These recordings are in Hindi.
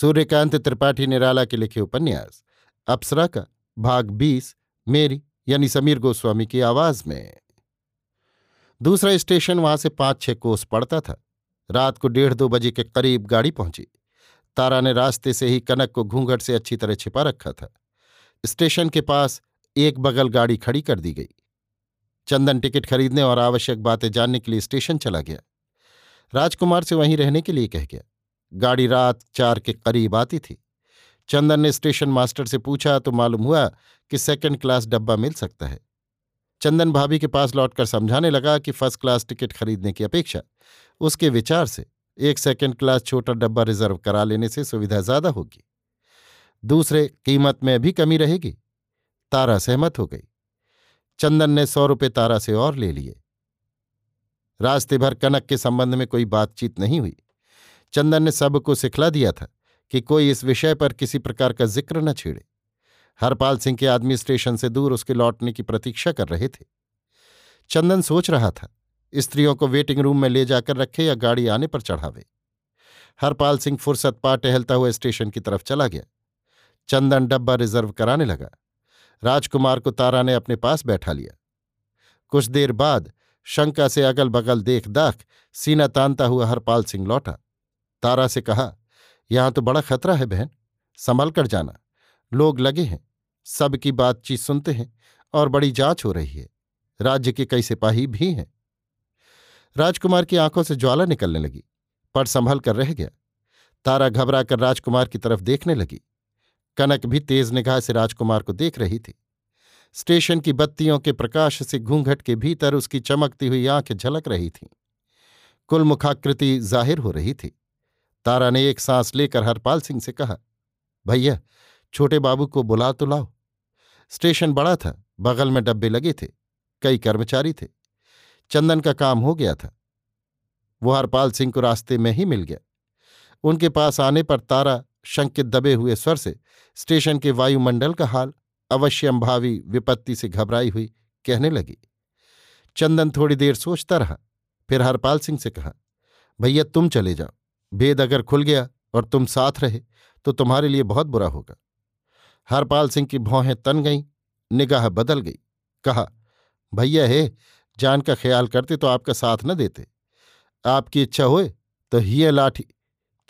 सूर्यकांत त्रिपाठी निराला के लिखे उपन्यास, अप्सरा का, भाग बीस, मेरी, यानी समीर गोस्वामी की आवाज़ में। दूसरा स्टेशन वहाँ से पाँच छह कोस पड़ता था। रात को डेढ़ दो बजे के करीब गाड़ी पहुँची। तारा ने रास्ते से ही कनक को घूंघट से अच्छी तरह छिपा रखा था। स्टेशन के पास एक बगल गाड़ी खड़ी कर दी गई। चंदन टिकट खरीदने और आवश्यक बातें जानने के लिए स्टेशन चला गया। राजकुमार से वहीं रहने के लिए कह गया। गाड़ी रात चार के करीब आती थी। चंदन ने स्टेशन मास्टर से पूछा तो मालूम हुआ कि सेकंड क्लास डब्बा मिल सकता है? चंदन भाभी के पास लौटकर समझाने लगा कि फ़र्स्ट क्लास टिकट खरीदने की अपेक्षा उसके विचार से एक सेकंड क्लास छोटा डब्बा रिज़र्व करा लेने से सुविधा ज़्यादा होगी। दूसरे, कीमत में भी कमी रहेगी। तारा सहमत हो गई। चंदन ने सौ रुपये तारा से और ले लिए। रास्ते भर कनक के संबंध में कोई बातचीत नहीं हुई। चंदन ने सबको सिखला दिया था कि कोई इस विषय पर किसी प्रकार का ज़िक्र न छेड़े। हरपाल सिंह के आदमी स्टेशन से दूर उसके लौटने की प्रतीक्षा कर रहे थे। चंदन सोच रहा था, स्त्रियों को वेटिंग रूम में ले जाकर रखे या गाड़ी आने पर चढ़ावे। हरपाल सिंह फुर्सत पा टहलता हुआ स्टेशन की तरफ़ चला गया। चंदन डब्बा रिज़र्व कराने लगा। राजकुमार को तारा ने अपने पास बैठा लिया। कुछ देर बाद शंका से अगल बगल देख दाख सीना तानता हुआ हरपाल सिंह लौटा। तारा से कहा, यहाँ तो बड़ा खतरा है बहन संभल कर जाना। लोग लगे हैं, सबकी बातचीत सुनते हैं और बड़ी जाँच हो रही है। राज्य के कई सिपाही भी हैं। राजकुमार की आँखों से ज्वाला निकलने लगी, पर संभल कर रह गया। तारा घबरा कर राजकुमार की तरफ़ देखने लगी। कनक भी तेज निगाह से राजकुमार को देख रही थी। स्टेशन की बत्तियों के प्रकाश से घूंघट के भीतर उसकी चमकती हुई आँखें झलक रही थीं। कुल मुखाकृति ज़ाहिर हो रही थी। तारा ने एक सांस लेकर हरपाल सिंह से कहा, भैया, छोटे बाबू को बुला तो लाओ। स्टेशन बड़ा था, बगल में डब्बे लगे थे, कई कर्मचारी थे। चंदन का काम हो गया था। वो हरपाल सिंह को रास्ते में ही मिल गया। उनके पास आने पर तारा शंकित दबे हुए स्वर से स्टेशन के वायुमंडल का हाल अवश्यंभावी विपत्ति से घबराई हुई, कहने लगी। चंदन थोड़ी देर सोचता रहा, फिर हरपाल सिंह से कहा, भैया, तुम चले जाओ। भेद अगर खुल गया और तुम साथ रहे तो तुम्हारे लिए बहुत बुरा होगा। हरपाल सिंह की भौहें तन गईं, निगाह बदल गई। कहा, भैया, हे, जान का ख्याल करते तो आपका साथ न देते। आपकी इच्छा होए तो ही लाठी,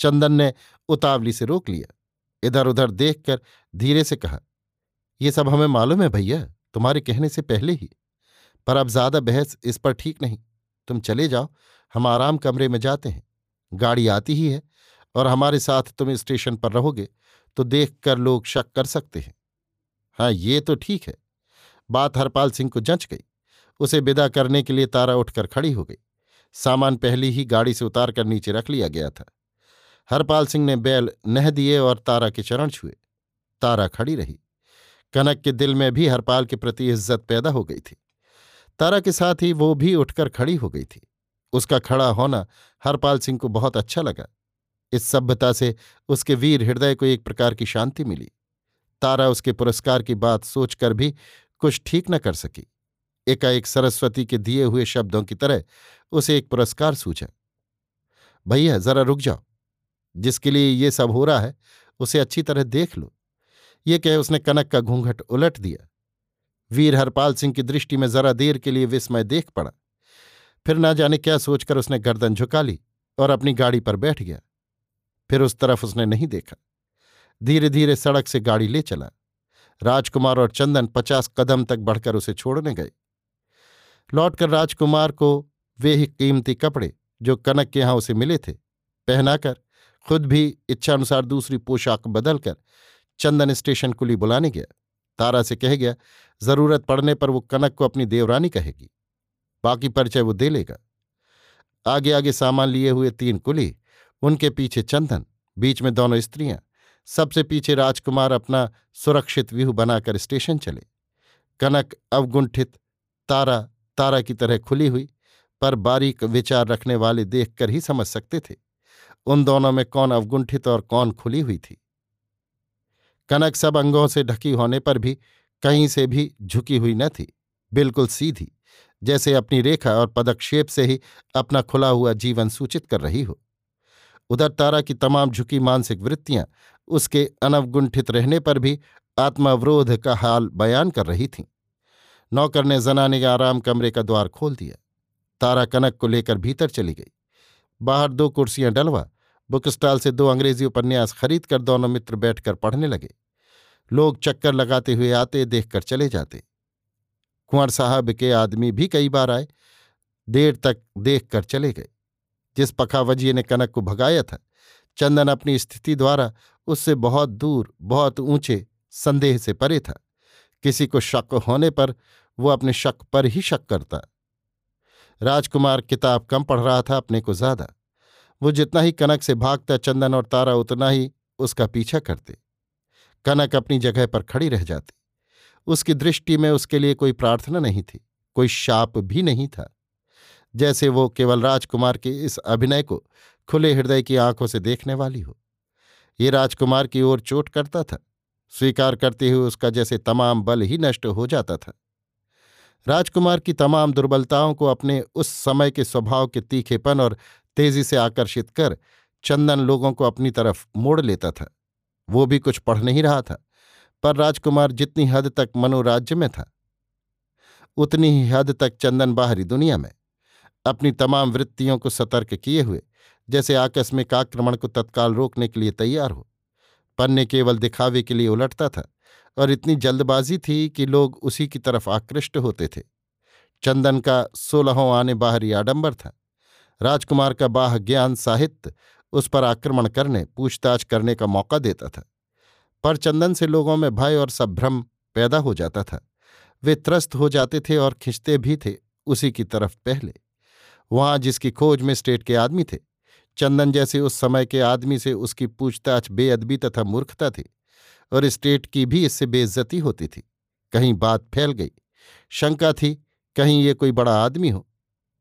चंदन ने उतावली से रोक लिया। इधर उधर देखकर धीरे से कहा, ये सब हमें मालूम है भैया, तुम्हारे कहने से पहले ही। पर अब ज़्यादा बहस इस पर ठीक नहीं। तुम चले जाओ, हम आराम कमरे में जाते हैं। गाड़ी आती ही है और हमारे साथ तुम स्टेशन पर रहोगे तो देख कर लोग शक कर सकते हैं। हाँ ये तो ठीक है। बात हरपाल सिंह को जंच गई। उसे विदा करने के लिए तारा उठकर खड़ी हो गई। सामान पहले ही गाड़ी से उतार कर नीचे रख लिया गया था। हरपाल सिंह ने बैल नह दिए और तारा के चरण छुए। तारा खड़ी रही। कनक के दिल में भी हरपाल के प्रति इज़्ज़त पैदा हो गई थी। तारा के साथ ही वो भी उठकर खड़ी हो गई थी। उसका खड़ा होना हरपाल सिंह को बहुत अच्छा लगा। इस सभ्यता से उसके वीर हृदय को एक प्रकार की शांति मिली। तारा उसके पुरस्कार की बात सोचकर भी कुछ ठीक न कर सकी। एकाएक सरस्वती के दिए हुए शब्दों की तरह उसे एक पुरस्कार सूझा। भैया, जरा रुक जाओ। जिसके लिए ये सब हो रहा है, उसे अच्छी तरह देख लो। ये कह उसने कनक का घूंघट उलट दिया। वीर हरपाल सिंह की दृष्टि में जरा देर के लिए विस्मय देख पड़ा। फिर ना जाने क्या सोचकर उसने गर्दन झुका ली और अपनी गाड़ी पर बैठ गया। फिर उस तरफ़ उसने नहीं देखा। धीरे धीरे सड़क से गाड़ी ले चला। राजकुमार और चंदन पचास कदम तक बढ़कर उसे छोड़ने गए। लौटकर राजकुमार को वे ही कीमती कपड़े जो कनक के यहाँ उसे मिले थे, पहनाकर खुद भी इच्छानुसार दूसरी पोशाक बदलकर चंदन स्टेशन कुली बुलाने गया। तारा से कह गया, ज़रूरत पड़ने पर वो कनक को अपनी देवरानी कहेगी। बाकी परिचय वो दे लेगा। आगे आगे सामान लिए हुए तीन कुली, उनके पीछे चंदन, बीच में दोनों स्त्रियाँ, सबसे पीछे राजकुमार अपना सुरक्षित व्यूह बनाकर स्टेशन चले। कनक अवगुंठित तारा तारा की तरह खुली हुई, पर बारीक विचार रखने वाले देखकर ही समझ सकते थे, उन दोनों में कौन अवगुंठित और कौन खुली हुई थी। कनक सब अंगों से ढकी होने पर भी कहीं से भी झुकी हुई न थी, बिल्कुल सीधी। जैसे अपनी रेखा और पदक्षेप से ही अपना खुला हुआ जीवन सूचित कर रही हो। उधर तारा की तमाम झुकी मानसिक वृत्तियाँ उसके अनवगुंठित रहने पर भी आत्मावरोध का हाल बयान कर रही थीं। नौकर ने जनाने के आराम कमरे का द्वार खोल दिया। तारा कनक को लेकर भीतर चली गई। बाहर दो कुर्सियाँ डलवा, बुक स्टॉल से दो अंग्रेज़ी उपन्यास खरीद कर दोनों मित्र बैठकर पढ़ने लगे। लोग चक्कर लगाते हुए आते देखकर चले जाते। कुंवर साहब के आदमी भी कई बार आए, देर तक देख कर चले गए। जिस पखावजिए ने कनक को भगाया था, चंदन अपनी स्थिति द्वारा उससे बहुत दूर, बहुत ऊँचे संदेह से परे था। किसी को शक होने पर वो अपने शक पर ही शक करता। राजकुमार किताब कम पढ़ रहा था, अपने को ज़्यादा। वो जितना ही कनक से भागता, चंदन और तारा उतना ही उसका पीछा करते। कनक अपनी जगह पर खड़ी रह जाती। उसकी दृष्टि में उसके लिए कोई प्रार्थना नहीं थी, कोई शाप भी नहीं था। जैसे वो केवल राजकुमार के इस अभिनय को खुले हृदय की आँखों से देखने वाली हो। ये राजकुमार की ओर चोट करता था, स्वीकार करते हुए उसका जैसे तमाम बल ही नष्ट हो जाता था। राजकुमार की तमाम दुर्बलताओं को अपने उस समय के स्वभाव के तीखेपन और तेज़ी से आकर्षित कर चंदन लोगों को अपनी तरफ़ मोड़ लेता था। वो भी कुछ पढ़ नहीं रहा था। पर राजकुमार जितनी हद तक मनोराज्य में था, उतनी ही हद तक चंदन बाहरी दुनिया में, अपनी तमाम वृत्तियों को सतर्क किए हुए, जैसे आकस्मिक आक्रमण को तत्काल रोकने के लिए तैयार हो। पन्ने केवल दिखावे के लिए उलटता था और इतनी जल्दबाजी थी कि लोग उसी की तरफ़ आकृष्ट होते थे। चंदन का सोलहों आने बाहरी आडंबर था। राजकुमार का बाह ज्ञान साहित्य उस पर आक्रमण करने, पूछताछ करने का मौका देता था। पर चंदन से लोगों में भय और संभ्रम पैदा हो जाता था। वे त्रस्त हो जाते थे और खिंचते भी थे, उसी की तरफ़ पहले। वहाँ जिसकी खोज में स्टेट के आदमी थे। चंदन जैसे उस समय के आदमी से उसकी पूछताछ बेअदबी तथा मूर्खता थी और स्टेट की भी इससे बेइज्जती होती थी। कहीं बात फैल गई। शंका थी, कहीं ये कोई बड़ा आदमी हो।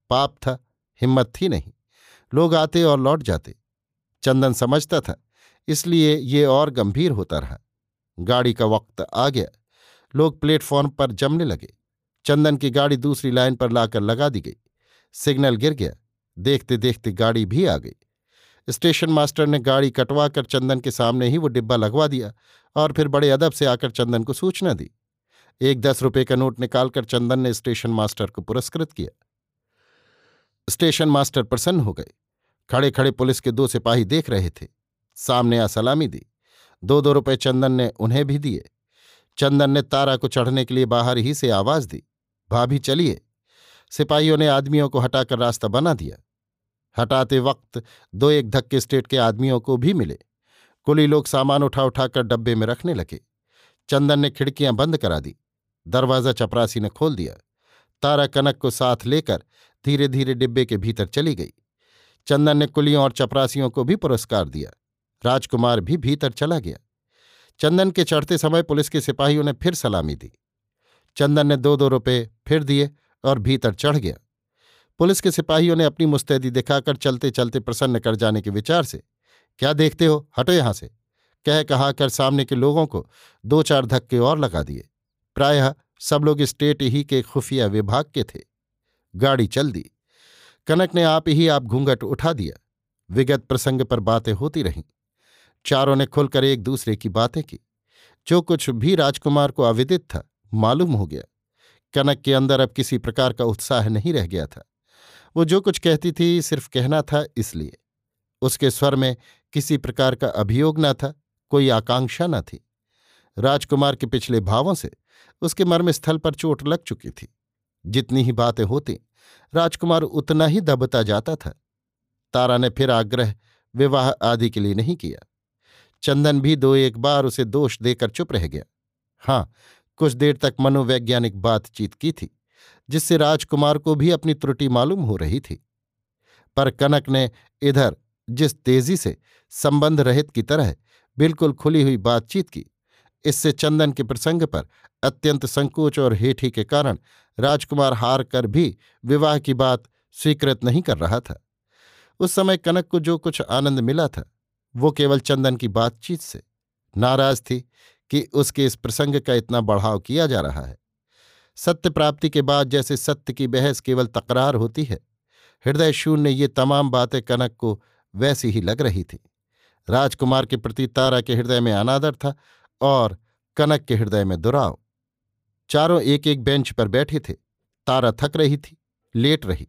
पाप था, हिम्मत थी नहीं। लोग आते और लौट जाते। चंदन समझता था इसलिए ये और गंभीर होता रहा। गाड़ी का वक्त आ गया। लोग प्लेटफॉर्म पर जमने लगे। चंदन की गाड़ी दूसरी लाइन पर लाकर लगा दी गई। सिग्नल गिर गया। देखते देखते गाड़ी भी आ गई। स्टेशन मास्टर ने गाड़ी कटवा कर चंदन के सामने ही वो डिब्बा लगवा दिया और फिर बड़े अदब से आकर चंदन को सूचना दी। एक दस रुपये का नोट निकालकर चंदन ने स्टेशन मास्टर को पुरस्कृत किया। स्टेशन मास्टर प्रसन्न हो गए। खड़े खड़े पुलिस के दो सिपाही देख रहे थे। सामने आ सलामी दी। दो दो रुपए चंदन ने उन्हें भी दिए। चंदन ने तारा को चढ़ने के लिए बाहर ही से आवाज़ दी। भाभी चलिए। सिपाहियों ने आदमियों को हटाकर रास्ता बना दिया। हटाते वक्त दो एक धक्के स्टेट के आदमियों को भी मिले। कुली लोग सामान उठा उठाकर डब्बे में रखने लगे। चंदन ने खिड़कियाँ बंद करा दी। दरवाज़ा चपरासी ने खोल दिया। तारा कनक को साथ लेकर धीरे धीरे डिब्बे के भीतर चली गई। चंदन ने कुलियों और चपरासियों को भी पुरस्कार दिया। राजकुमार भी भीतर चला गया। चंदन के चढ़ते समय पुलिस के सिपाहियों ने फिर सलामी दी। चंदन ने दो दो रुपये फिर दिए और भीतर चढ़ गया। पुलिस के सिपाहियों ने अपनी मुस्तैदी दिखाकर चलते चलते प्रसन्न कर जाने के विचार से, क्या देखते हो? हटो यहाँ से। कह कहा कर सामने के लोगों को दो चार धक्के और लगा दिए। प्रायः सब लोग स्टेट ही के खुफिया विभाग के थे। गाड़ी चल दी। कनक ने आप ही आप घूंघट उठा दिया। विगत प्रसंग पर बातें होती रहीं। चारों ने खुलकर एक दूसरे की बातें की। जो कुछ भी राजकुमार को अविदित था, मालूम हो गया। कनक के अंदर अब किसी प्रकार का उत्साह नहीं रह गया था। वो जो कुछ कहती थी, सिर्फ़ कहना था इसलिए। उसके स्वर में किसी प्रकार का अभियोग न था, कोई आकांक्षा न थी। राजकुमार के पिछले भावों से उसके मर्म स्थल पर चोट लग चुकी थी। जितनी ही बातें होती, राजकुमार उतना ही दबता जाता था। तारा ने फिर आग्रह, विवाह आदि के लिए नहीं किया। चंदन भी दो एक बार उसे दोष देकर चुप रह गया। हाँ कुछ देर तक मनोवैज्ञानिक बातचीत की थी, जिससे राजकुमार को भी अपनी त्रुटि मालूम हो रही थी। पर कनक ने इधर जिस तेज़ी से संबंध रहित की तरह बिल्कुल खुली हुई बातचीत की, इससे चंदन के प्रसंग पर अत्यंत संकोच और हेठी के कारण राजकुमार हार कर भी विवाह की बात स्वीकृत नहीं कर रहा था। उस समय कनक को जो कुछ आनंद मिला था वो केवल चंदन की बातचीत से नाराज़ थी कि उसके इस प्रसंग का इतना बढ़ाव किया जा रहा है। सत्य प्राप्ति के बाद जैसे सत्य की बहस केवल तकरार होती है, हृदय शून्य ये तमाम बातें कनक को वैसी ही लग रही थी। राजकुमार के प्रति तारा के हृदय में अनादर था और कनक के हृदय में दुराव। चारों एक एक बेंच पर बैठे थे। तारा थक रही थी, लेट रही।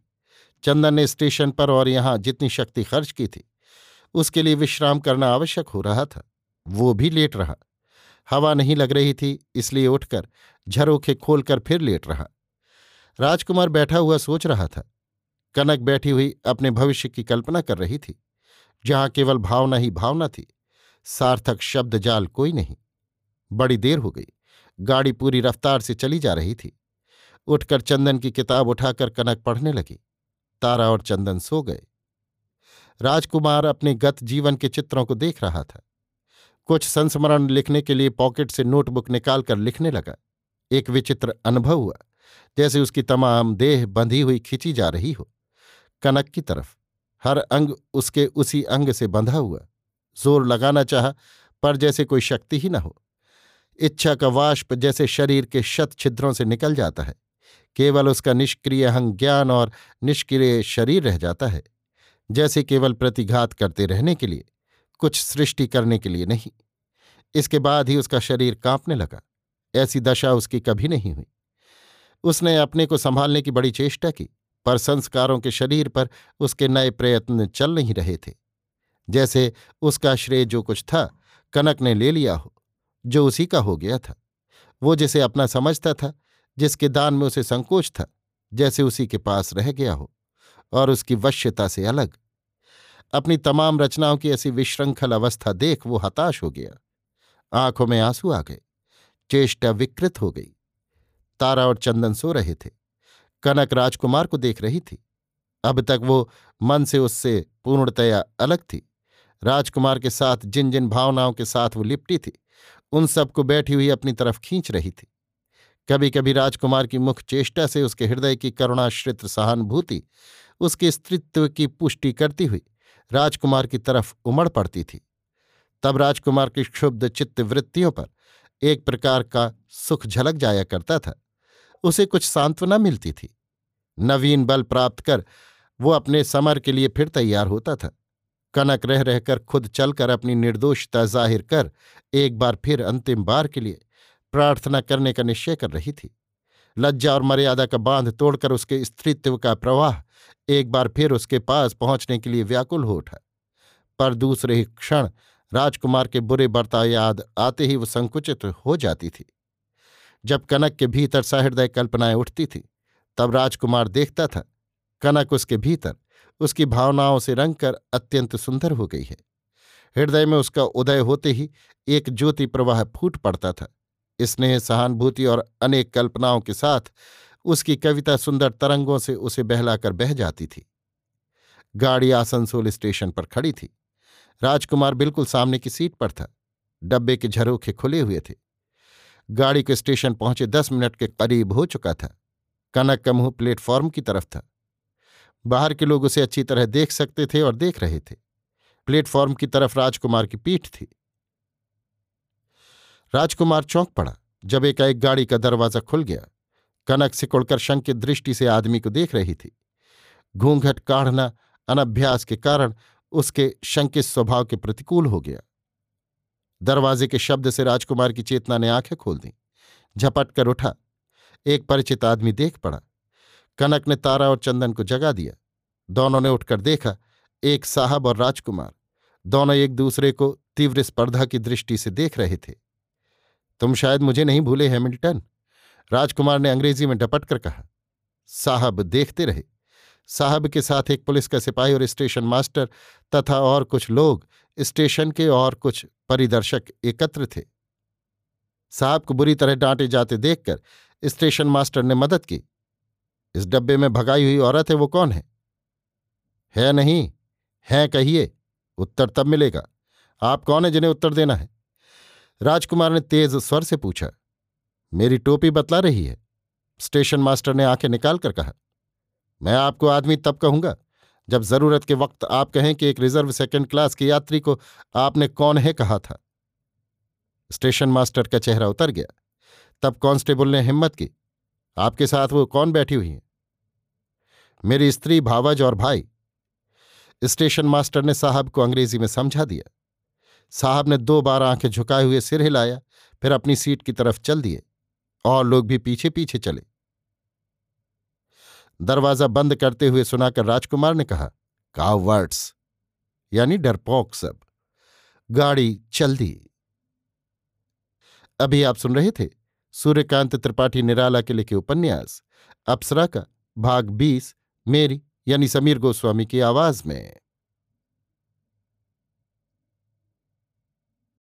चंदन ने स्टेशन पर और यहाँ जितनी शक्ति खर्च की थी उसके लिए विश्राम करना आवश्यक हो रहा था। वो भी लेट रहा। हवा नहीं लग रही थी, इसलिए उठकर झरोखे खोलकर फिर लेट रहा। राजकुमार बैठा हुआ सोच रहा था। कनक बैठी हुई अपने भविष्य की कल्पना कर रही थी, जहाँ केवल भावना ही भावना थी। सार्थक शब्द जाल कोई नहीं। बड़ी देर हो गई। गाड़ी पूरी रफ्तार से चली जा रही थी। उठकर चंदन की किताब उठाकर कनक पढ़ने लगी। तारा और चंदन सो गए। राजकुमार अपने गत जीवन के चित्रों को देख रहा था। कुछ संस्मरण लिखने के लिए पॉकेट से नोटबुक निकालकर लिखने लगा। एक विचित्र अनुभव हुआ, जैसे उसकी तमाम देह बंधी हुई खिंची जा रही हो। कनक की तरफ़, हर अंग उसके उसी अंग से बंधा हुआ। ज़ोर लगाना चाह, पर जैसे कोई शक्ति ही न हो। इच्छा का वाष्प जैसे शरीर के शत छिद्रों से निकल जाता है। केवल उसका निष्क्रिय अहंग ज्ञान और निष्क्रिय शरीर रह जाता है। जैसे केवल प्रतिघात करते रहने के लिए, कुछ सृष्टि करने के लिए नहीं। इसके बाद ही उसका शरीर कांपने लगा, ऐसी दशा उसकी कभी नहीं हुई। उसने अपने को संभालने की बड़ी चेष्टा की, पर संस्कारों के शरीर पर उसके नए प्रयत्न चल नहीं रहे थे। जैसे उसका श्रेय जो कुछ था, कनक ने ले लिया हो, जो उसी का हो गया था। वो जिसे अपना समझता था, जिसके दान में उसे संकोच था, जैसे उसी के पास रह गया हो। और उसकी वश्यता से अलग। अपनी तमाम रचनाओं की ऐसी विश्रृंखल अवस्था देख वो हताश हो गया। आँखों में आँसू आ गए। चेष्टा विकृत हो गई। तारा और चंदन सो रहे थे। कनक राजकुमार को देख रही थी। अब तक वो मन से उससे पूर्णतया अलग थी। राजकुमार के साथ जिन जिन भावनाओं के साथ वो लिपटी थी, उन सबको बैठी हुई अपनी तरफ़ खींच रही थी। कभी कभी राजकुमार की मुख चेष्टा से उसके हृदय की करुणाश्रित सहानुभूति उसके स्त्रित्व की पुष्टि करती हुई राजकुमार की तरफ़ उमड़ पड़ती थी। तब राजकुमार की क्षुब्ध चित्त वृत्तियों पर एक प्रकार का सुख झलक जाया करता था। उसे कुछ सांत्वना मिलती थी। नवीन बल प्राप्त कर वो अपने समर के लिए फिर तैयार होता था। कनक रह रहकर खुद चलकर अपनी निर्दोषता ज़ाहिर कर एक बार फिर अंतिम बार के लिए प्रार्थना करने का निश्चय कर रही थी। लज्जा और मर्यादा का बाँध तोड़कर उसके स्त्रीत्व का प्रवाह एक बार फिर उसके पास पहुँचने के लिए व्याकुल हो उठा। पर दूसरे ही क्षण राजकुमार के बुरे बर्ताव याद आते ही वो संकुचित हो जाती थी। जब कनक के भीतर सहृदय कल्पनाएँ उठती थी, तब राजकुमार देखता था, कनक उसके भीतर, उसकी भावनाओं से रंगकर अत्यंत सुंदर हो गई है। हृदय में उसका उदय होते ही एक ज्योति प्रवाह फूट पड़ता था। स्नेह सहानुभूति और अनेक कल्पनाओं के साथ उसकी कविता सुंदर तरंगों से उसे बहलाकर बह जाती थी। गाड़ी आसनसोल स्टेशन पर खड़ी थी। राजकुमार बिल्कुल सामने की सीट पर था। डब्बे के झरोखे खुले हुए थे। गाड़ी के स्टेशन पहुँचे दस मिनट के करीब हो चुका था। कनक का मुँह प्लेटफॉर्म की तरफ़ था। बाहर के लोग उसे अच्छी तरह देख सकते थे और देख रहे थे। प्लेटफॉर्म की तरफ़ राजकुमार की पीठ थी। राजकुमार चौंक पड़ा, जब एकाएक गाड़ी का दरवाज़ा खुल गया। कनक सिकुड़कर शंकित दृष्टि से आदमी को देख रही थी। घूंघट काढ़ना, अनभ्यास के कारण उसके शंकित स्वभाव के प्रतिकूल हो गया। दरवाजे के शब्द से राजकुमार की चेतना ने आँखें खोल दी। झपट कर उठा। एक परिचित आदमी देख पड़ा। कनक ने तारा और चंदन को जगा दिया। दोनों ने उठकर देखा, एक साहब और राजकुमार। दोनों एक दूसरे को तीव्र स्पर्धा की दृष्टि से देख रहे थे। तुम शायद मुझे नहीं भूले, हैमिल्टन। राजकुमार ने अंग्रेज़ी में डपट कर कहा, साहब देखते रहे। साहब के साथ एक पुलिस का सिपाही और स्टेशन मास्टर तथा और कुछ लोग स्टेशन के और कुछ परिदर्शक एकत्र थे। साहब को बुरी तरह डांटे जाते देखकर स्टेशन मास्टर ने मदद की। इस डब्बे में भगाई हुई औरत है, वो कौन है? है नहीं, है कहिए, उत्तर तब मिलेगा। आप कौन है जिन्हें उत्तर देना है? राजकुमार ने तेज स्वर से पूछा, मेरी टोपी बतला रही है? स्टेशन मास्टर ने आँखें निकाल कर कहा, मैं आपको आदमी तब कहूँगा, जब ज़रूरत के वक्त आप कहें कि एक रिज़र्व सेकंड क्लास के यात्री को आपने कौन है कहा था? स्टेशन मास्टर का चेहरा उतर गया। तब कांस्टेबल ने हिम्मत की, आपके साथ वो कौन बैठी हुई है? मेरी स्त्री भावज और भाई। स्टेशन मास्टर ने साहब को अंग्रेज़ी में समझा दिया। साहब ने दो बार आँखें झुकाए हुए सिर हिलाया, फिर अपनी सीट की तरफ़ चल दिए और लोग भी पीछे पीछे चले। दरवाज़ा बंद करते हुए सुनाकर राजकुमार ने कहा, कावर्ड्स, यानी डरपोक सब, गाड़ी चल दी अभी आप सुन रहे थे सूर्यकांत त्रिपाठी निराला के लिखे उपन्यास, अप्सरा का भाग बीस, मेरी यानी समीर गोस्वामी की आवाज़ में।